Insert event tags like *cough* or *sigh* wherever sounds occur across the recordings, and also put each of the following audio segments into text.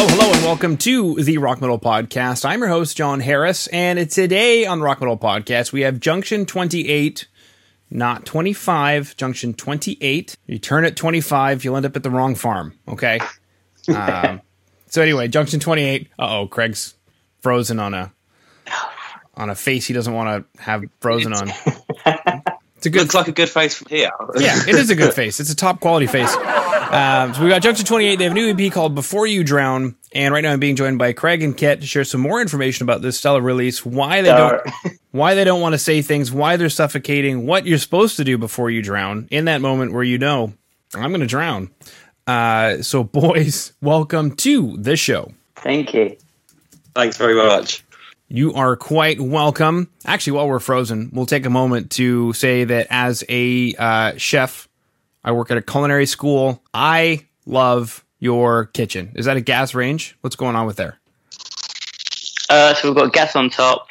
Hello, hello, and welcome to the Rock Metal Podcast. I'm your host, Jon Harris, and today on the Rock Metal Podcast, we have Junction 28, not 25, Junction 28. You turn at 25, you'll end up at the wrong farm, okay? *laughs* Um, so anyway, Junction 28. Uh oh, Craig's frozen on a on a face he doesn't want to have frozen on. *laughs* It's a good. Looks like a good face from here. *laughs* yeah, it is a good face. It's a top quality face. Um, so we got Junction 28. They have a new EP called Before You Drown. And right now I'm being joined by Craig and Kit to share some more information about this stellar release, why they don't *laughs* why they don't want to say things, why they're suffocating, what you're supposed to do before you drown in that moment where you know I'm going to drown. Uh, so *laughs* boys, welcome to the show. Thank you. Thanks very much. You are quite welcome. Actually, while we're frozen, we'll take a moment to say that as a uh, chef I work at a culinary school. I love your kitchen. Is that a gas range? What's going on with there? Uh, so we've got gas on top,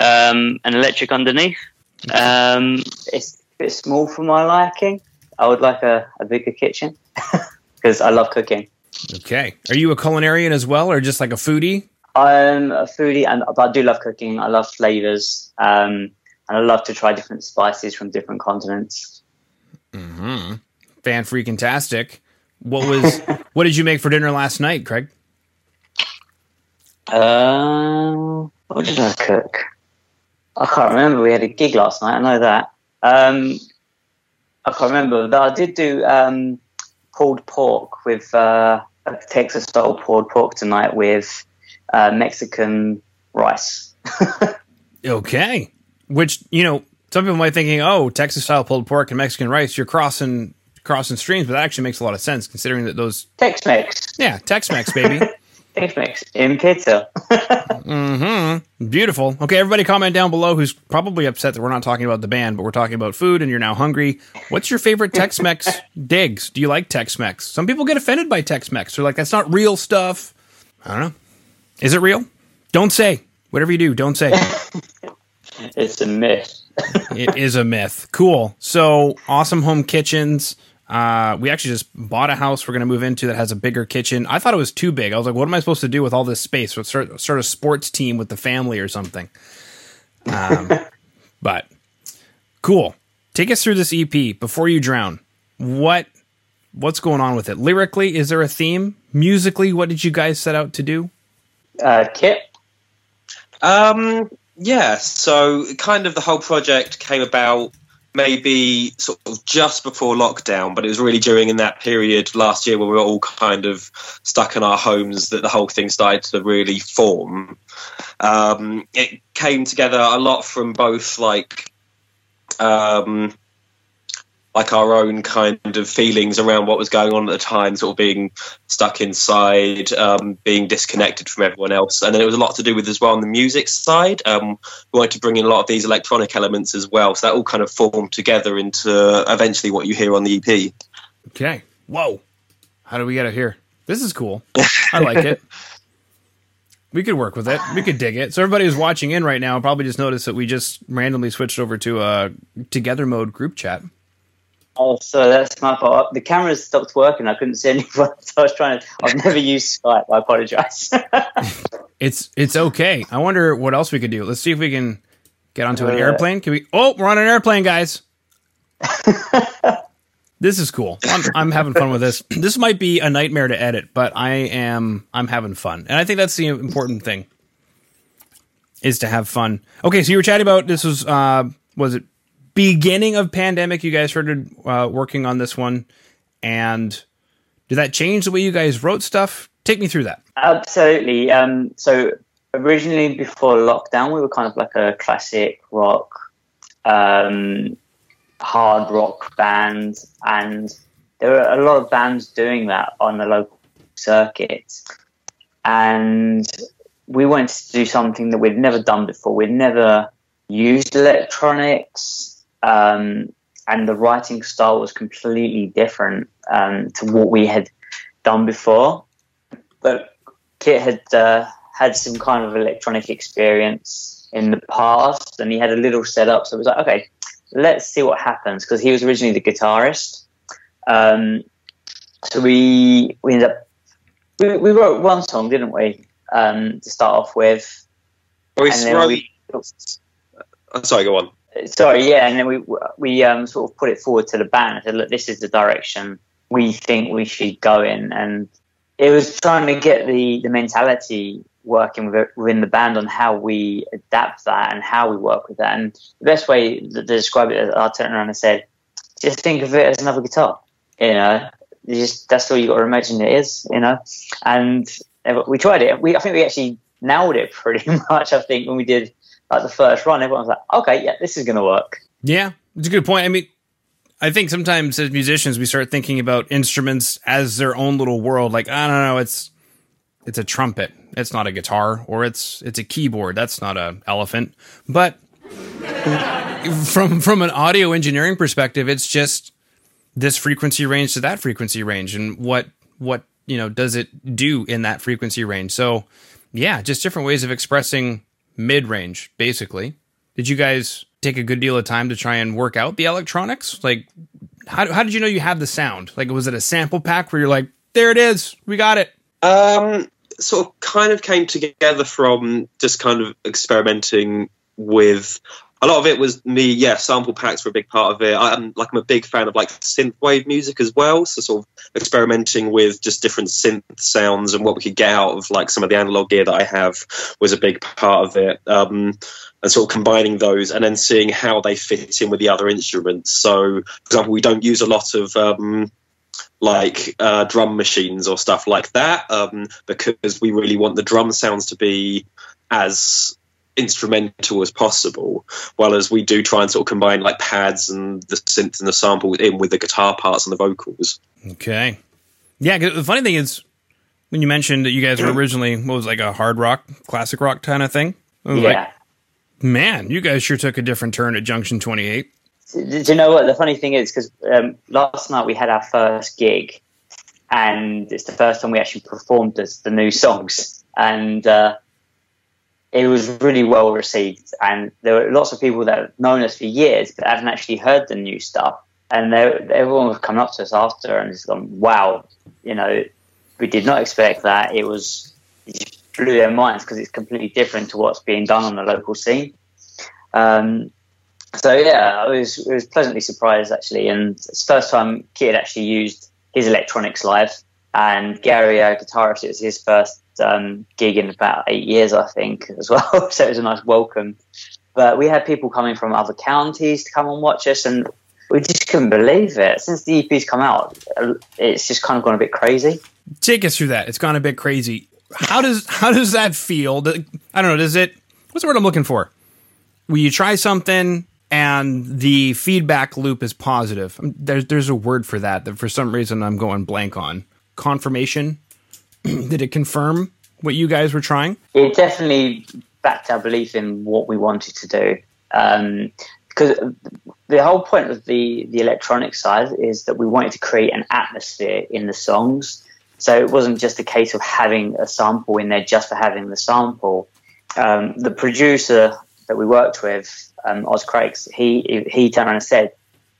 um, and electric underneath. Um, it's a bit small for my liking. I would like a, a bigger kitchen *laughs* because I love cooking. Okay. Are you a culinarian as well, or just like a foodie? I'm a foodie, and but I do love cooking. I love flavors, um, and I love to try different spices from different continents. Mm-hmm. Fan freaking tastic. What was *laughs* what did you make for dinner last night, Craig? Um, what did I cook? I can't remember. We had a gig last night. I know that. Um, I can't remember. But I did do um, pulled pork with uh, a Texas style pulled pork tonight with uh, Mexican rice. *laughs* okay, which you know some people might be thinking, oh, Texas style pulled pork and Mexican rice, you're crossing crossing streams, but that actually makes a lot of sense considering that those Tex Mex. Yeah, Tex Mex, baby. *laughs* Tex Mex in pizza. *laughs* mm-hmm. Beautiful. Okay, everybody comment down below who's probably upset that we're not talking about the band, but we're talking about food and you're now hungry. What's your favorite Tex Mex *laughs* digs? Do you like Tex Mex? Some people get offended by Tex Mex. They're like, that's not real stuff. I don't know. Is it real? Don't say. Whatever you do, don't say. it's a myth it is a myth. Cool. So awesome home kitchens. Uh, we actually just bought a house we're going to move into that has a bigger kitchen. I thought it was too big. I was like, what am I supposed to do with all this space? With start, start a sports team with the family or something. Um, *laughs* but cool. Take us through this EP before you drown. What what's going on with it? Lyrically, is there a theme? Musically, what did you guys set out to do? Uh, Kit. Um, yeah, so kind of the whole project came about maybe sort of just before lockdown, but it was really during in that period last year when we were all kind of stuck in our homes that the whole thing started to really form. Um, it came together a lot from both like um, like our own kind of feelings around what was going on at the time, sort of being stuck inside, um, being disconnected from everyone else. And then it was a lot to do with as well on the music side. Um, we wanted to bring in a lot of these electronic elements as well. So that all kind of formed together into eventually what you hear on the EP. Okay. Whoa. How do we get it here? This is cool. *laughs* I like it. We could work with it. We could dig it. So everybody who's watching in right now probably just noticed that we just randomly switched over to a together mode group chat. Oh, so that's my fault. The cameras stopped working. I couldn't see anyone. *laughs* So I was trying to. I've never used Skype. I apologize. *laughs* it's it's okay. I wonder what else we could do. Let's see if we can get onto an uh, airplane. Can we? Oh, we're on an airplane, guys. *laughs* this is cool. I'm, I'm having fun with this. This might be a nightmare to edit, but I am. I'm having fun, and I think that's the important thing. Is to have fun. Okay, so you were chatting about this was uh was it beginning of pandemic, you guys started uh, working on this one, and did that change the way you guys wrote stuff? Take me through that. Absolutely. Um, so originally, before lockdown, we were kind of like a classic rock, um, hard rock band, and there were a lot of bands doing that on the local circuit, and we wanted to do something that we'd never done before. We'd never used electronics um, and the writing style was completely different um, to what we had done before. But Kit had uh, had some kind of electronic experience in the past, and he had a little setup. So it was like, okay, let's see what happens because he was originally the guitarist. Um, so we we ended up we, we wrote one song, didn't we? Um, to start off with. We we- Oh, sorry, go on. Sorry, yeah, and then we we um, sort of put it forward to the band and said, look, this is the direction we think we should go in, and it was trying to get the the mentality working within the band on how we adapt that and how we work with that. And the best way to describe it, I turned around and said, just think of it as another guitar. You know, you just that's all you got to imagine it is. You know, and we tried it. We I think we actually nailed it pretty *laughs* much. I think when we did like the first run, everyone was like, okay, yeah, this is going to work. Yeah, it's a good point. I mean, I think sometimes as musicians we start thinking about instruments as their own little world. Like I don't know, it's it's a trumpet. It's not a guitar, or it's it's a keyboard. That's not a elephant. But *laughs* from from an audio engineering perspective, it's just this frequency range to that frequency range, and what what you know does it do in that frequency range? So yeah, just different ways of expressing mid range, basically. Did you guys take a good deal of time to try and work out the electronics? Like, how, how did you know you had the sound? Like, was it a sample pack where you're like, there it is, we got it? Um, sort of kind of came together from just kind of experimenting with a lot of it was me yeah sample packs were a big part of it. I'm like i'm a big fan of like synthwave music as well so sort of experimenting with just different synth sounds and what we could get out of like some of the analog gear that i have was a big part of it um, and sort of combining those and then seeing how they fit in with the other instruments. So for example we don't use a lot of um, like uh, drum machines or stuff like that um, because we really want the drum sounds to be as instrumental as possible while as we do try and sort of combine like pads and the synth and the sample in with the guitar parts and the vocals Okay. Yeah, 'cause the funny thing is, when you mentioned that you guys were originally, what was like a hard rock, classic rock kind of thing? Yeah. like, man, you guys sure took a different turn at Junction 28. Do you know what the funny thing is? Because um, last night we had our first gig, and it's the first time we actually performed this, the new songs, and uh, it was really well received. And there were lots of people that have known us for years but hadn't actually heard the new stuff, and everyone was coming up to us after and just gone, "Wow, you know, we did not expect that." It was it just blew their minds because it's completely different to what's being done on the local scene. Um, so yeah, I was I was pleasantly surprised actually, and it's the first time Kit had actually used his electronics live, and Gary, our guitarist, it was his first um, gig in about eight years, I think, as well. *laughs* so it was a nice welcome. But we had people coming from other counties to come and watch us, and we just couldn't believe it. Since the EP's come out, it's just kind of gone a bit crazy. Take us through that. It's gone a bit crazy. How does how does that feel? I don't know. Does it? What's the word I'm looking for? Will you try something and the feedback loop is positive? There's there's a word for that that for some reason I'm going blank on. Confirmation. *clears throat* Did it confirm what you guys were trying? it definitely backed our belief in what we wanted to do. Um, because the whole point of the, the electronic side is that we wanted to create an atmosphere in the songs. So it wasn't just a case of having a sample in there just for having the sample. Um, the producer that we worked with, um, Oz Crakes, he he turned around and said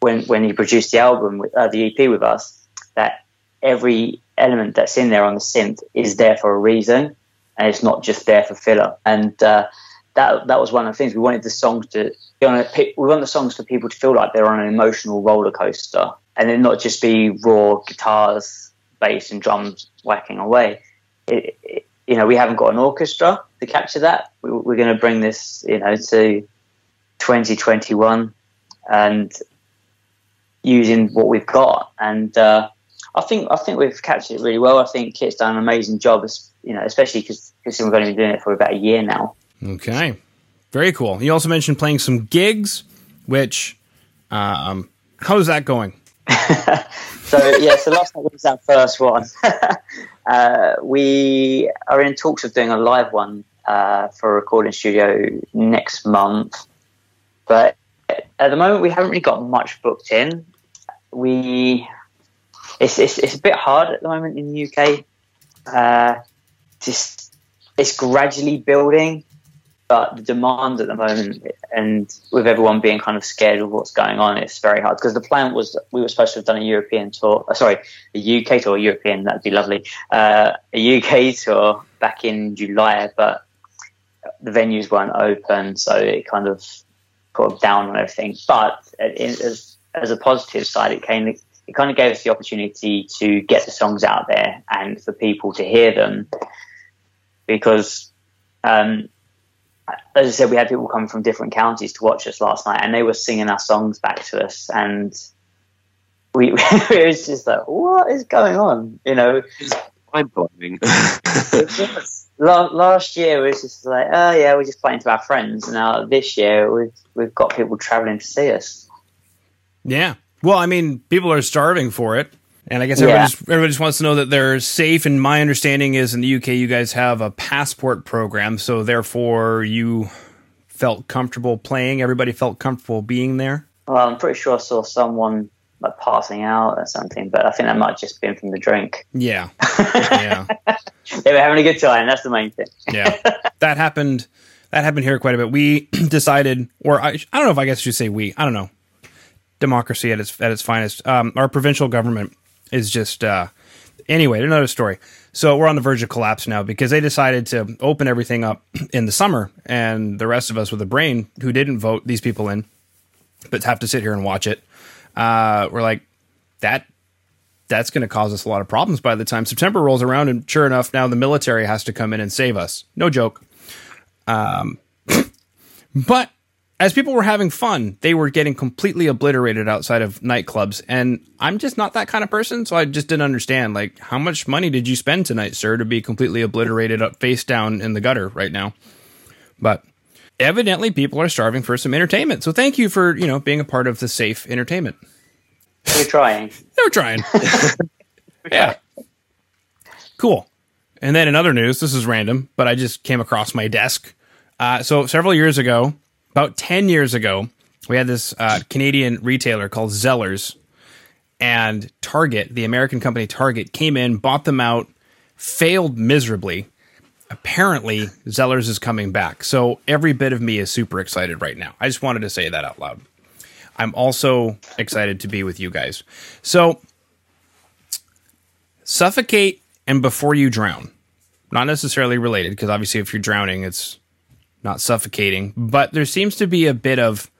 when when he produced the album, uh, the EP with us, that every element that's in there on the synth is there for a reason, and it's not just there for filler. And uh, that that was one of the things we wanted the songs to on. A, we want the songs for people to feel like they're on an emotional roller coaster, and then not just be raw guitars, bass, and drums whacking away. It, it, you know, we haven't got an orchestra to capture that. We, we're going to bring this, you know, to 2021 and using what we've got. And uh, I think I think we've captured it really well. I think Kit's done an amazing job, you know, especially because we've only been doing it for about a year now. Okay, very cool. You also mentioned playing some gigs, which um, how's that going? *laughs* So yeah, so last night was our first one. *laughs* uh, we are in talks of doing a live one uh, for a recording studio next month, but at the moment we haven't really got much booked in. We it's it's, it's a bit hard at the moment in the UK. Uh, just it's gradually building, but the demand at the moment, and with everyone being kind of scared of what's going on, it's very hard because the plan was we were supposed to have done a European tour. Uh, sorry, a UK tour, European that'd be lovely. Uh, a UK tour back in July, but the venues weren't open, so it kind of put a down on everything. But as as a positive side, it came it kind of gave us the opportunity to get the songs out there and for people to hear them because um, as I said, we had people coming from different counties to watch us last night, and they were singing our songs back to us, and we *laughs* it was just like, what is going on? You know, it's mind blowing. last year it was just like, oh yeah, we're just playing to our friends. Now this year we've we've got people traveling to see us. Yeah, well, I mean, people are starving for it. And I guess everybody, yeah. just, everybody just wants to know that they're safe. And my understanding is in the UK, you guys have a passport program. So therefore, you felt comfortable playing. Everybody felt comfortable being there. Well, I'm pretty sure I saw someone like passing out or something, but I think that might just been from the drink. Yeah. *laughs* yeah. they were having a good time. That's the main thing. yeah. That happened. That happened here quite a bit. We *clears throat* decided, or I, I don't know if I guess should say we, I don't know democracy at its at its finest. Um, our provincial government is just uh, anyway another story. So we're on the verge of collapse now because they decided to open everything up *clears throat* in the summer, and the rest of us with a brain who didn't vote these people in, but have to sit here and watch it. Uh, we're like that. That's going to cause us a lot of problems by the time September rolls around, and sure enough, now the military has to come in and save us. No joke. Um, *clears throat* but as people were having fun, they were getting completely obliterated outside of nightclubs. And I'm just not that kind of person, so I just didn't understand. Like, how much money did you spend tonight, sir, to be completely obliterated up face down in the gutter right now? But evidently, people are starving for some entertainment. So thank you for you know being a part of the safe entertainment. We're trying. *laughs* They're *laughs* trying. yeah. Cool. And then in other news, this is random, but I just came across my desk. Uh, so several years ago, about 10 years ago, we had this uh, Canadian retailer called Zellers, and Target, the American company Target, came in, bought them out, failed miserably. Apparently, Zellers is coming back. So every bit of me is super excited right now. I just wanted to say that out loud. I'm also excited to be with you guys. So, suffocate and before you drown. Not necessarily related, because obviously, if you're drowning, it's not suffocating, but there seems to be a bit of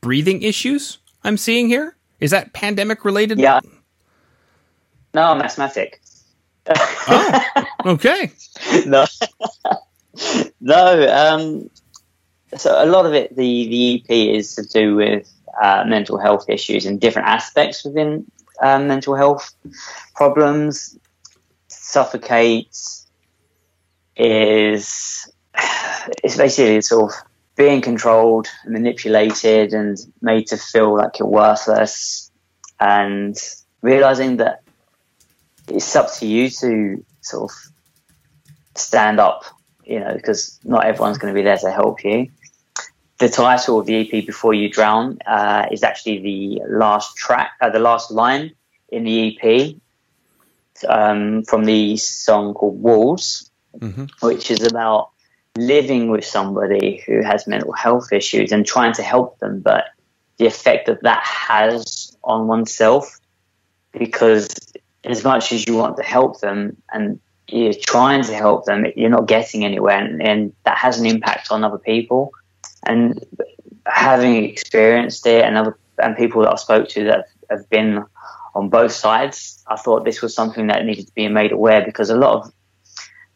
breathing issues I'm seeing here. Is that pandemic related? Yeah. No, I'm asthmatic. oh, okay. *laughs* no, *laughs* no. Um, so a lot of it, the the EP is to do with uh, mental health issues and different aspects within um, mental health problems. Suffocates is it's basically sort of being controlled, manipulated, and made to feel like you're worthless, and realizing that it's up to you to sort of stand up, you know, because not everyone's going to be there to help you. The title of the EP, Before You Drown, uh, is actually the last track, uh, the last line in the EP um, from the song called Walls, mm-hmm. which is about living with somebody who has mental health issues and trying to help them, but the effect that that has on oneself. Because as much as you want to help them and you're trying to help them, you're not getting anywhere, and, and that has an impact on other people. And having experienced it, and other and people that I spoke to that have been on both sides, I thought this was something that needed to be made aware because a lot of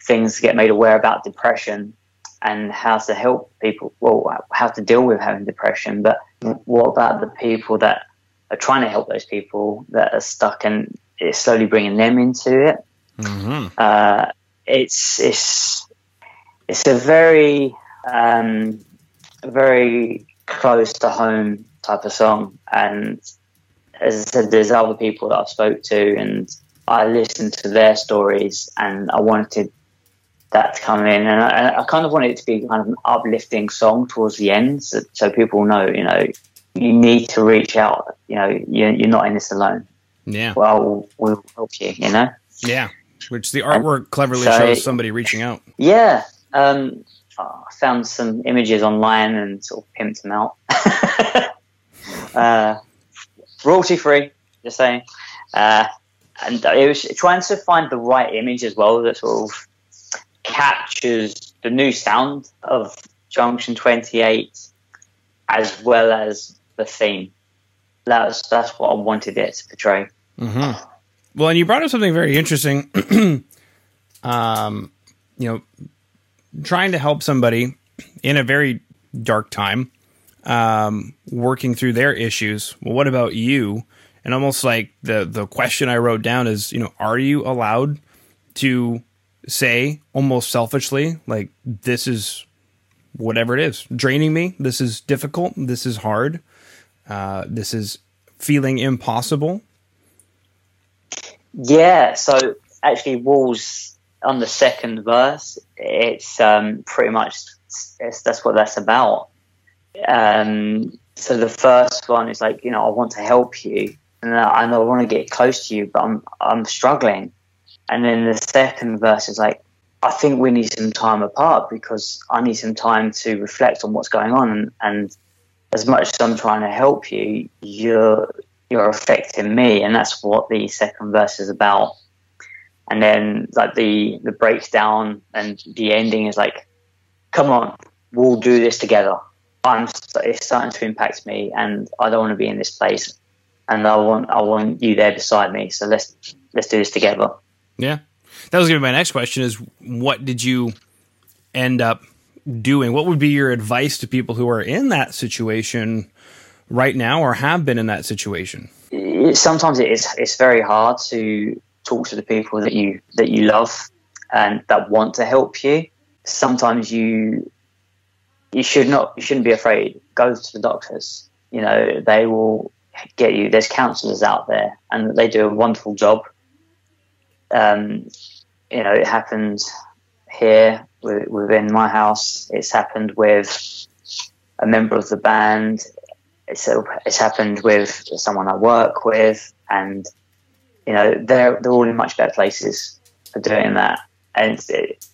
things get made aware about depression and how to help people, well, how to deal with having depression. But what about the people that are trying to help those people that are stuck and it's slowly bringing them into it? Mm-hmm. Uh, it's it's it's a very um, very close to home type of song, and as I said, there's other people that I've spoke to, and I listened to their stories, and I wanted that's come in, and I, I, kind of want it to be kind of an uplifting song towards the end, so, so people know, you know, you need to reach out. You know, you're, you're not in this alone. Yeah. Well, we'll help you. You know. Yeah. Which the artwork cleverly so, shows somebody reaching out. Yeah. Um, I found some images online and sort of pimped them out. *laughs* uh, royalty free, just saying. Uh, and it was trying to find the right image as well that sort of captures the new sound of Junction 28 as well as the theme. That's that's what I wanted it to portray. Mm-hmm. Well, and you brought up something very interesting. *clears throat* um, you know, trying to help somebody in a very dark time, um, working through their issues. Well, what about you? And almost like the the question I wrote down is, you know, are you allowed to say almost selfishly, like this is whatever it is, draining me. This is difficult. This is hard. Uh, this is feeling impossible. Yeah. So actually, Walls on the second verse, it's um, pretty much it's, that's what that's about. Um, so the first one is like, you know, I want to help you, and I, I want to get close to you, but I'm I'm struggling. And then the second verse is like, I think we need some time apart because I need some time to reflect on what's going on. And, and as much as I'm trying to help you, you're you're affecting me, and that's what the second verse is about. And then like the the breakdown and the ending is like, come on, we'll do this together. I'm it's starting to impact me, and I don't want to be in this place, and I want I want you there beside me. So let's let's do this together. Yeah, that was going to be my next question: is what did you end up doing? What would be your advice to people who are in that situation right now, or have been in that situation? Sometimes it is. It's very hard to talk to the people that you that you love and that want to help you. Sometimes you you should not you shouldn't be afraid. Go to the doctors. You know they will get you. There's counsellors out there, and they do a wonderful job um, you know, it happened here within my house. It's happened with a member of the band. It's, it's happened with someone I work with, and you know, they're they're all in much better places for doing that. And it,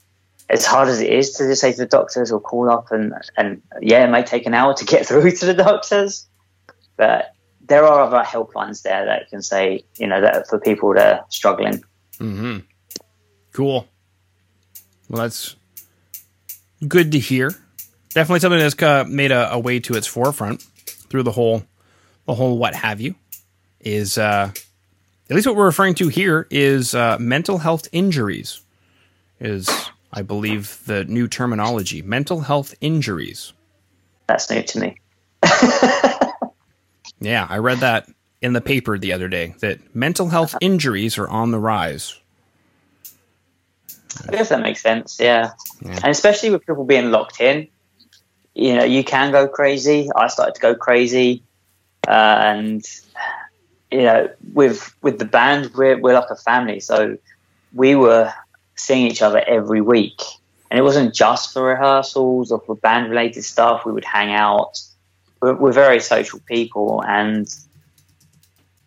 as hard as it is to just say to the doctors or call up and and yeah, it may take an hour to get *laughs* through to the doctors, but there are other helplines there that can say, you know, that for people that are struggling. Mm-hmm. Cool. Well, that's good to hear. Definitely something that's uh, made a, a, way to its forefront through the whole, the whole what have you, is uh, at least what we're referring to here is uh, mental health injuries. Is I believe the new terminology, mental health injuries. That's new to me. *laughs* yeah, I read that in the paper the other day that mental health injuries are on the rise. I guess that makes sense, yeah. yeah. And especially with people being locked in, you know, you can go crazy. I started to go crazy, uh, and you know, with with the band, we're we're like a family. So we were seeing each other every week, and it wasn't just for rehearsals or for band related stuff. We would hang out. We're, we're very social people, and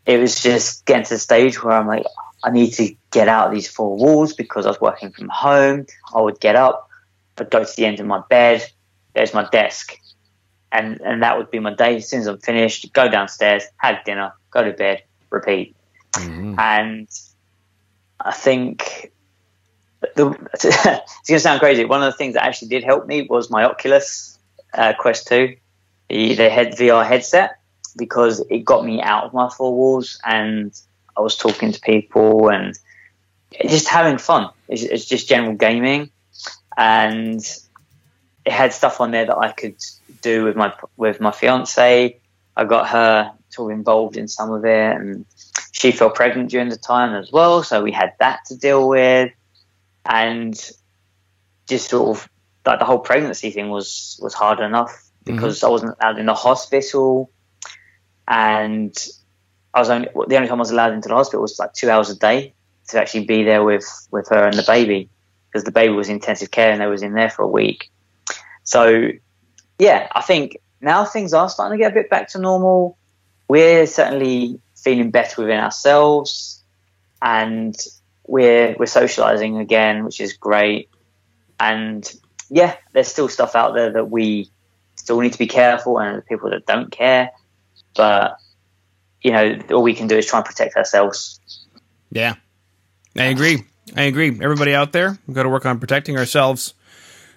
it was just getting to the stage where I'm like, I need to get out of these four walls because I was working from home. I would get up, I'd go to the end of my bed, there's my desk. And, and that would be my day. As soon as I'm finished, go downstairs, have dinner, go to bed, repeat. Mm-hmm. And I think the, *laughs* it's going to sound crazy. One of the things that actually did help me was my Oculus uh, Quest 2, the, the head VR headset because it got me out of my four walls and I was talking to people and just having fun. It's, it's just general gaming, and it had stuff on there that I could do with my with my fiance. I got her sort of involved in some of it, and she fell pregnant during the time as well, so we had that to deal with, and just sort of like the whole pregnancy thing was was hard enough mm-hmm. because mm-hmm. I wasn't out in the hospital and I was only the only time I was allowed into the hospital was like two hours a day to actually be there with with her and the baby because the baby was in intensive care and I was in there for a week. So yeah, I think now things are starting to get a bit back to normal. We're certainly feeling better within ourselves, and we're we're socializing again, which is great. And yeah, there's still stuff out there that we still need to be careful, and people that don't care. But you know, all we can do is try and protect ourselves. Yeah, I agree. I agree. Everybody out there, we've got to work on protecting ourselves.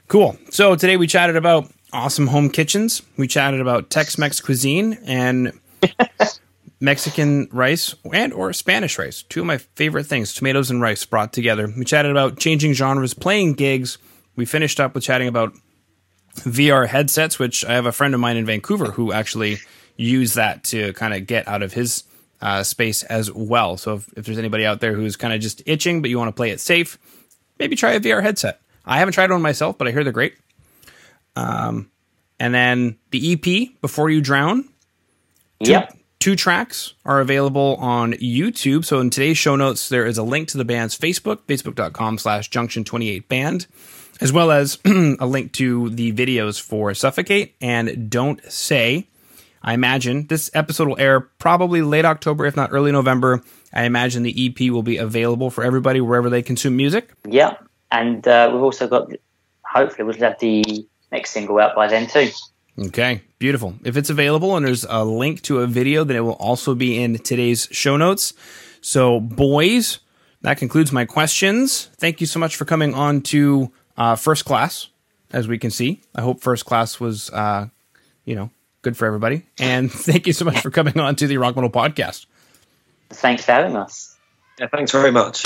Cool. So today we chatted about awesome home kitchens. We chatted about Tex-Mex cuisine and *laughs* Mexican rice and or Spanish rice. Two of my favorite things, tomatoes and rice brought together. We chatted about changing genres, playing gigs. We finished up with chatting about VR headsets, which I have a friend of mine in Vancouver who actually used that to kind of get out of his uh, space as well. So if, if there's anybody out there who's kind of just itching, but you want to play it safe, maybe try a VR headset. I haven't tried one myself, but I hear they're great. Um, and then the EP, Before You Drown. Two, yep. Two tracks are available on YouTube. So in today's show notes, there is a link to the band's Facebook, facebook.com slash junction28band, as well as *clears throat* a link to the videos for Suffocate and Don't Say. I imagine this episode will air probably late October, if not early November. I imagine the EP will be available for everybody wherever they consume music. Yeah, and uh, we've also got, hopefully, we'll have the next single out by then too. Okay, beautiful. If it's available and there's a link to a video, then it will also be in today's show notes. So, boys, that concludes my questions. Thank you so much for coming on to uh, first class. As we can see, I hope first class was, uh, you know, good for everybody. And *laughs* thank you so much for coming on to the Rock Metal Podcast. Thanks for having us. Yeah, thanks very much.